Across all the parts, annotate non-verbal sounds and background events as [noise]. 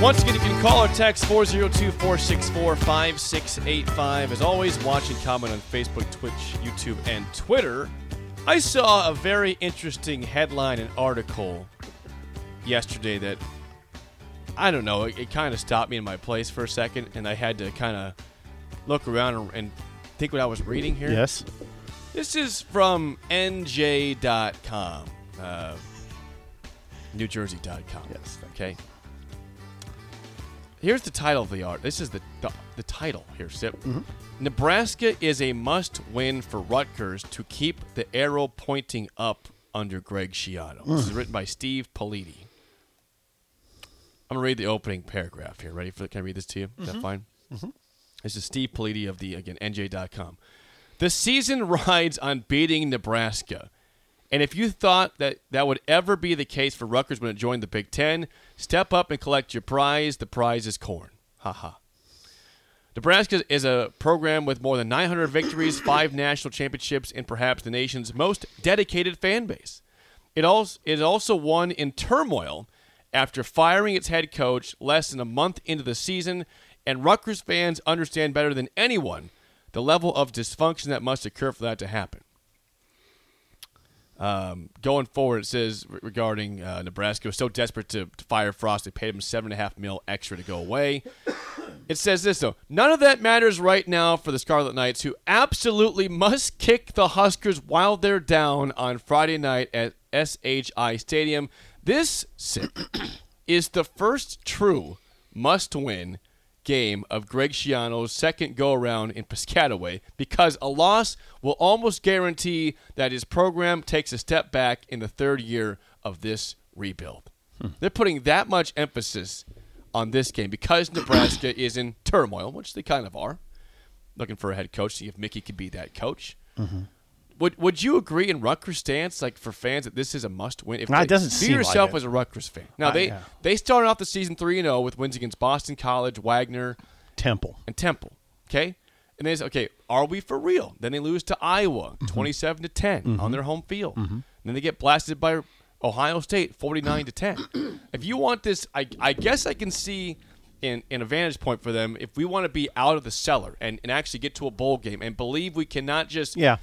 Once again, you can call or text 402 464 5685. As always, watch and comment on Facebook, Twitch, YouTube, and Twitter. I saw a very interesting headline and article yesterday that, I don't know, it, it kind of stopped me in my place for a second, and I had to kind of look around and, and think what I was reading here. Yes. This is from NJ.com, uh, NewJersey.com. Yes, Okay. Here's the title of the art. This is the the, the title here, Sip. Mm-hmm. Nebraska is a must-win for Rutgers to keep the arrow pointing up under Greg Schiano. This is mm. written by Steve Politi. I'm gonna read the opening paragraph here. Ready for? Can I read this to you? Is that mm-hmm. fine? Mm-hmm. This is Steve Politi of the again NJ.com. The season [laughs] rides on beating Nebraska. And if you thought that that would ever be the case for Rutgers when it joined the Big Ten, step up and collect your prize. The prize is corn. Ha ha. Nebraska is a program with more than 900 victories, five national championships, and perhaps the nation's most dedicated fan base. It also, it also one in turmoil after firing its head coach less than a month into the season, and Rutgers fans understand better than anyone the level of dysfunction that must occur for that to happen. Um, going forward, it says regarding uh, Nebraska was so desperate to, to fire Frost, they paid him seven and a half mil extra to go away. It says this though: none of that matters right now for the Scarlet Knights, who absolutely must kick the Huskers while they're down on Friday night at SHI Stadium. This [coughs] is the first true must-win game of Greg Schiano's second go-around in Piscataway because a loss will almost guarantee that his program takes a step back in the third year of this rebuild. Hmm. They're putting that much emphasis on this game because Nebraska [coughs] is in turmoil, which they kind of are. Looking for a head coach, see if Mickey could be that coach. Mm-hmm. Would Would you agree in Rutgers' stance, like for fans, that this is a must win? If No, it doesn't see seem like yourself it. as a Rutgers fan. Now Uh, they yeah. they started off the season three and zero with wins against Boston College, Wagner, Temple. and Temple. Okay, and they say, okay, are we for real? Then they lose to Iowa, Mm-hmm. twenty-seven to 10 on their home field. And then they get blasted by Ohio State, forty-nine to ten. [clears throat] If you want this, I, I guess I can see an, an advantage point for them if we want to be out of the cellar and, and actually get to a bowl game and believe we cannot just Yeah.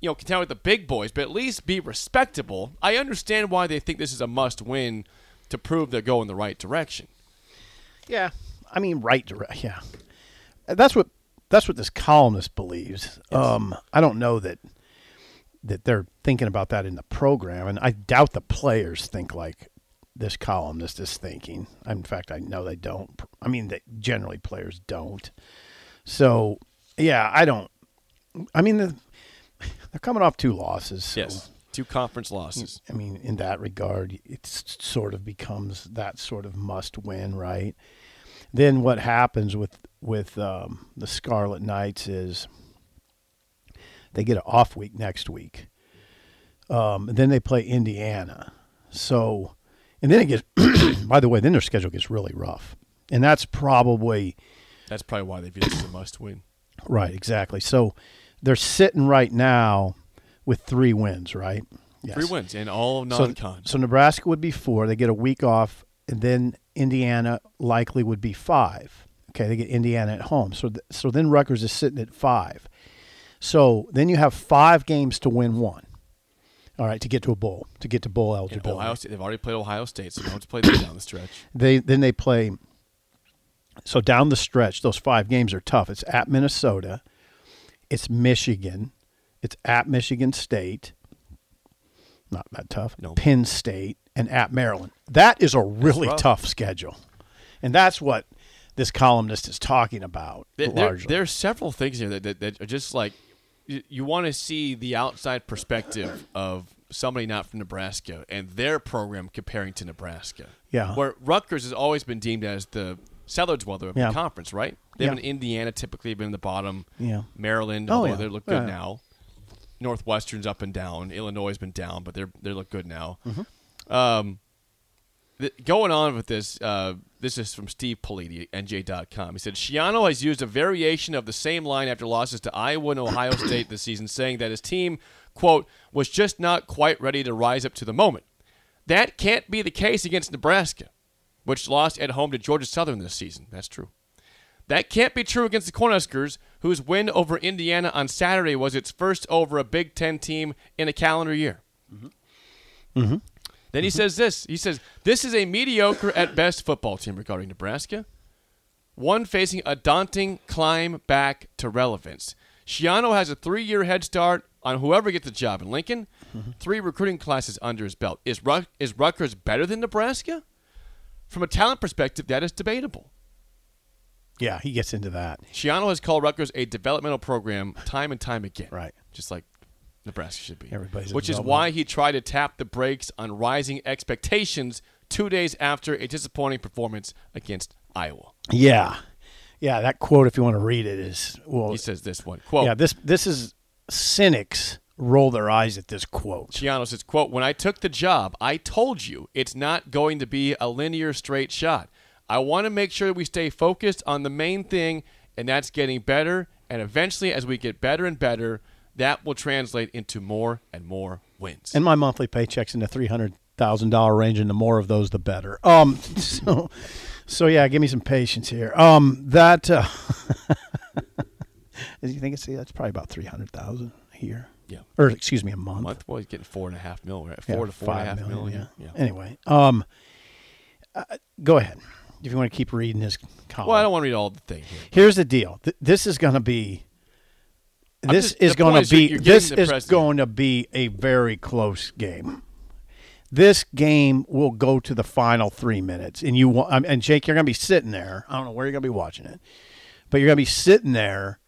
You know, contend with the big boys, but at least be respectable. I understand why they think this is a must win to prove they're going the right direction. Yeah. I mean, right direct. Yeah. That's what that's what this columnist believes. Um, I don't know that that they're thinking about that in the program, and I doubt the players think like this columnist is thinking. In fact, I know they don't. I mean, that generally players don't. So, yeah, I don't. I mean, the, they're coming off two losses. so- Two conference losses. I mean, in that regard, it sort of becomes that sort of must win, right? Then what happens with with um, the Scarlet Knights is they get an off week next week. Um, and then they play Indiana. So, and then it gets. [coughs] by the way, then their schedule gets really rough, and that's probably That's probably why they view this as a must win. Right, exactly. So they're sitting right now with three wins, right? Yes. Three wins and all So, non con. so Nebraska would be four. They get a week off, and then Indiana likely would be five. Okay, they get Indiana at home. So, th- so then Rutgers is sitting at five. So then you have five games to win one. All right, to get to a bowl, to get to bowl And eligibility. Ohio State, they've already played Ohio State, so let's play them down the stretch. [coughs] They then they play. So down the stretch, those five games are tough. It's at Minnesota, it's Michigan, it's at Michigan State. Not that tough. No. Penn State and at Maryland. That is a really tough schedule, and that's what this columnist is talking about There, there, there are several things here that, that, that are just like you, you want to see the outside perspective of somebody not from Nebraska and their program comparing to Nebraska. Yeah. Where Rutgers has always been deemed as the cellar dweller of Yeah. the conference, right? They have Yeah. an Indiana typically been in the bottom. Yeah. Maryland, Oh, although yeah. they look good Yeah. now. Northwestern's up and down. Illinois has been down, but they're they look good now. Mm-hmm. Um, th- going on with this, uh, this is from Steve Politi, NJ.com. He said Schiano has used a variation of the same line after losses to Iowa and Ohio [coughs] State this season, saying that his team, quote, was just not quite ready to rise up to the moment. That can't be the case against Nebraska, which lost at home to Georgia Southern this season. That's true. That can't be true against the Cornhuskers, whose win over Indiana on Saturday was its first over a Big Ten team in a calendar year. Mm-hmm. Mm-hmm. Then he mm-hmm. says this. He says, This is a mediocre at best football team regarding Nebraska. One facing a daunting climb back to relevance. Schiano has a three year head start on whoever gets the job in Lincoln. Three recruiting classes under his belt. Is, Ruck- is Rutgers better than Nebraska? From a talent perspective, that is debatable. Yeah, he gets into that. Schiano has called Rutgers a developmental program time and time again. Right. Just like Nebraska should be. Everybody's Which is why he tried to tap the brakes on rising expectations two days after a disappointing performance against Iowa. Yeah. Yeah, that quote, if you want to read it, is well. He says this one quote. yeah, this this is cynics roll their eyes at this quote. Schiano says, quote, When I took the job, I told you it's not going to be a linear straight shot. I want to make sure we stay focused on the main thing, and that's getting better. And eventually, as we get better and better, that will translate into more and more wins. And my monthly paycheck's in the three hundred thousand dollar range, and the more of those, the better. Um, [laughs] so, so yeah, give me some patience here. Um, that uh, [laughs] you think it's see that's probably about three hundred thousand a year. Yeah. or excuse me, a month. month. Well, he's getting four and a half mil, right? Yeah, Four to four and five half million, million. yeah. Anyway, um, uh, go ahead if you want to keep reading this column. Well, I don't want to read all the thing here. Here's the deal. Th- this is going to be. This just- is going to be. This is president. going to be a very close game. This game will go to the final three minutes, and you wa- um, and Jake, you're going to be sitting there. I don't know where you're going to be watching it, but you're going to be sitting there,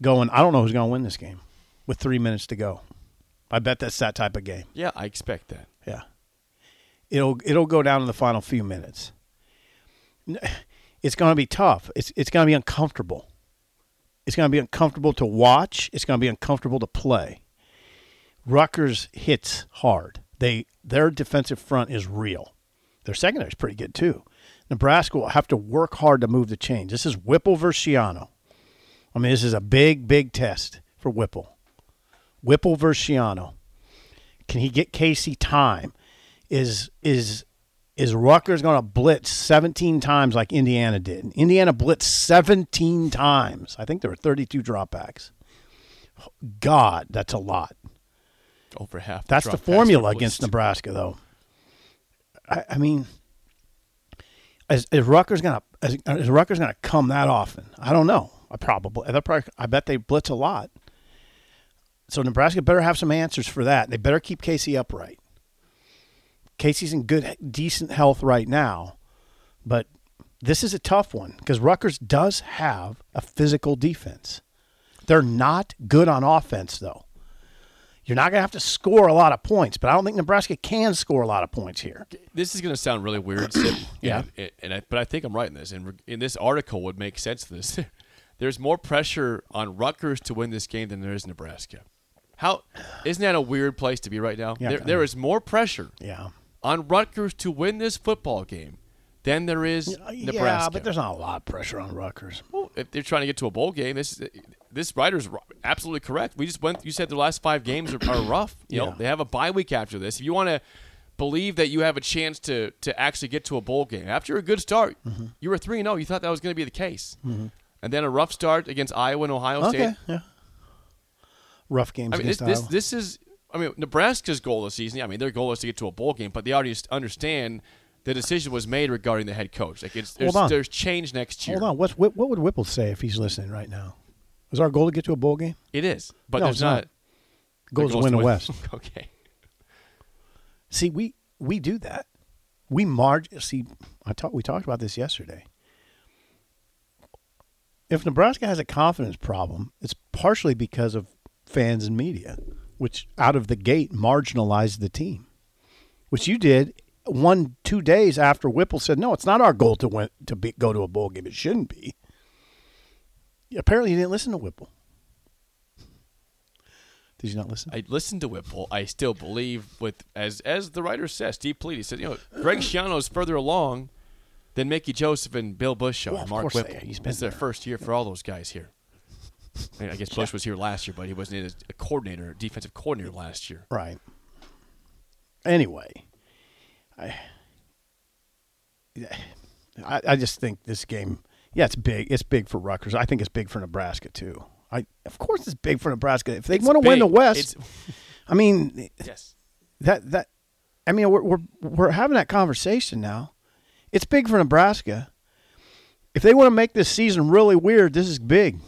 going, "I don't know who's going to win this game," with three minutes to go. I bet that's that type of game. Yeah, I expect that. Yeah. It'll it'll go down in the final few minutes. It's going to be tough. It's it's going to be uncomfortable. It's going to be uncomfortable to watch. It's going to be uncomfortable to play. Rutgers hits hard. They their defensive front is real. Their secondary is pretty good too. Nebraska will have to work hard to move the chains. This is Whipple versus Schiano. I mean, this is a big, big test for Whipple. Whipple versus Schiano. Can he get Casey time? Is is is Rutgers going to blitz 17 times like Indiana did? Indiana blitzed 17 times. I think there were 32 dropbacks. God, that's a lot. Over half. That's the formula against. Nebraska, though. I, I mean, is, is Rutgers gonna is, is Rutgers gonna come that often? I don't know. I probably I bet they blitz a lot. So Nebraska better have some answers for that. They better keep Casey upright. Casey's in good, decent health right now, but this is a tough one because Rutgers does have a physical defense. They're not good on offense, though. You're not going to have to score a lot of points, but I don't think Nebraska can score a lot of points here. This is going to sound really weird, [coughs] Yeah. and, and I, but I think I'm right in this. And in this article would make sense to this. [laughs] There's more pressure on Rutgers to win this game than there is Nebraska. How isn't that a weird place to be right now? Yeah, there, there know. is more pressure Yeah. on Rutgers to win this football game than there is Nebraska. Yeah, but there's not a lot of pressure on Rutgers. Well, if they're trying to get to a bowl game, this this writer's absolutely correct. We just went. You said the last five games are, are rough. You know, Yeah. they have a bye week after this. If you want to believe that you have a chance to to actually get to a bowl game after a good start, Mm-hmm. you were three and zero. You thought that was going to be the case, and then a rough start against Iowa and Ohio Okay. State. Yeah. Rough games I mean, this, against this Iowa. this is. I mean, Nebraska's goal this season. I mean, their goal is to get to a bowl game, but they already understand the decision was made regarding the head coach. Like it's there's, Hold on. there's change next year. Hold on. What's, what, what would Whipple say if he's listening right now? Is our goal to get to a bowl game? It is, but No, there's it's not. not. Goal is to win the West. [laughs] okay. See, we we do that. We march. See, I talked. We talked about this yesterday. If Nebraska has a confidence problem, it's partially because of fans and media, which out of the gate marginalized the team, which you did one two days after Whipple said, "No, it's not our goal to win to be, go to a bowl game. It shouldn't be." Apparently, he didn't listen to Whipple. Did you not listen? I listened to Whipple. I still believe with as as the writer says, Steve Pleat, he said, you know, Greg Schiano is further along than Mickey Joseph and Bill Busch. Well, of Mark Whipple. He's been it's their there. first year for all those guys here. I, mean, I guess Busch was here last year, but he wasn't in a coordinator, defensive coordinator last year. Right. Anyway, I, I I just think this game, yeah, it's big. It's big for Rutgers. I think it's big for Nebraska too. I of course it's big for Nebraska. If they want to win the. West, I mean yes. that that I mean we're we're we're having that conversation now. It's big for Nebraska. If they want to make this season really weird, this is big.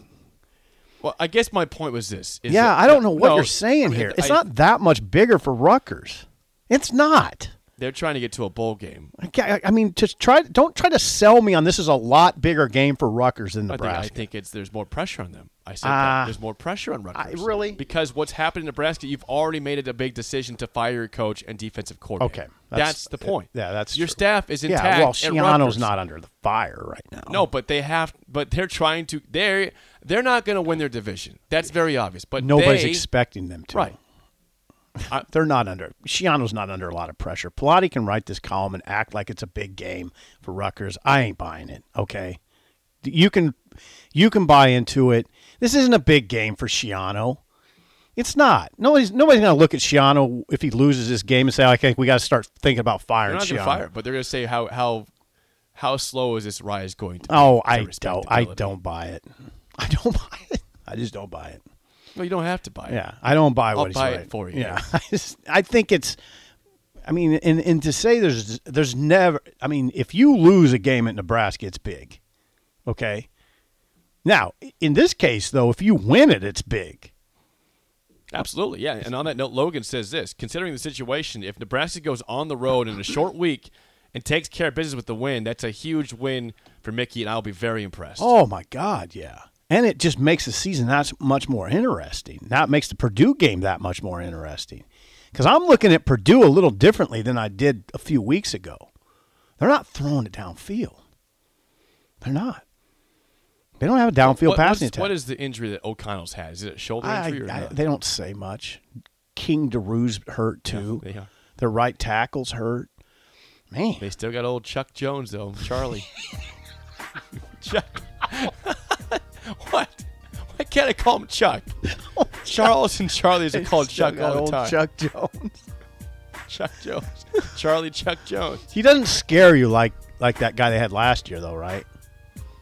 Well, I guess my point was this. is yeah, that- I don't know what no, you're saying here. It's I- not that much bigger for Rutgers. It's not. They're trying to get to a bowl game. I, I mean, just try. Don't try to sell me on this is a lot bigger game for Rutgers than I think, Nebraska. I think it's there's more pressure on them. I said that. Ah. there's more pressure on Rutgers. really? Because what's happened in Nebraska, you've already made it a big decision to fire your coach and defensive coordinator. Okay, that's, that's- the point. yeah, that's your true. staff is intact. yeah, well, Schiano's not under the fire right now. No, but they have. But they're trying to. They're they're not going to win their division. That's very obvious. But nobody's they, expecting them to. right. [laughs] They're not under. Schiano's not under a lot of pressure. Politi can write this column and act like it's a big game for Rutgers. I ain't buying it. Okay, you can, you can buy into it. This isn't a big game for Schiano. It's not. Nobody's nobody's going to look at Schiano if he loses this game and say, "Okay, we got to start thinking about They're firing not to Schiano." fire, but they're going to say how how how slow is this rise going to? be Oh, I don't. I don't buy it. [laughs] I don't buy it. I just don't buy it. Well, you don't have to buy it. Yeah, I don't buy what I'll he's buy it for you. Yeah, [laughs] I, just, I think it's. I mean, and and to say there's there's never. I mean, if you lose a game at Nebraska, it's big. Okay. Now, in this case, though, if you win it, it's big. Absolutely, yeah. And on that note, Logan says this: considering the situation, if Nebraska goes on the road in a short [laughs] week and takes care of business with the win, that's a huge win for Mickey, and I'll be very impressed. Oh my God, yeah. And it just makes the season that much more interesting. Now it makes the Purdue game that much more interesting. Because I'm looking at Purdue a little differently than I did a few weeks ago. They're not throwing it downfield. They're not. They don't have a downfield What- passing attack. What is the injury that O'Connell's had? Is it a shoulder I, injury or I- they don't say much. King Doerue's hurt too. are. Their right tackle's hurt. Man, They still got old Chuck Jones though, Charlie. [laughs] Chuck. [laughs] what? Why can't I call him Chuck? [laughs] Charles and Charlie's are called Chuck all the old time. Chuck Jones. Chuck Jones. Charlie Chuck Jones. He doesn't scare you like like that guy they had last year, though, right?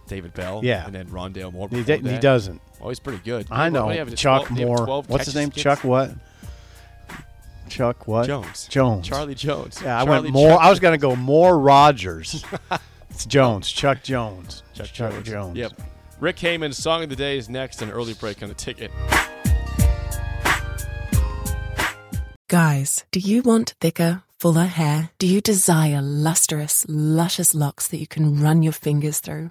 David Bell. Yeah. And then Rondale Moore. He, before di- he doesn't. Oh, he's pretty good. I know. what do you have, Chuck 12 do have Moore. What's his name? against- Chuck what? Chuck what? Jones. Jones. Charlie Jones. Yeah, I Charlie went more. Chuck- I was going to go more Rogers. [laughs] it's Jones. Chuck Jones. Chuck, Chuck Jones. Jones. Yep. Rick Heyman's song of the day is next. An early break on the ticket. Guys, do you want thicker, fuller hair? Do you desire lustrous, luscious locks that you can run your fingers through?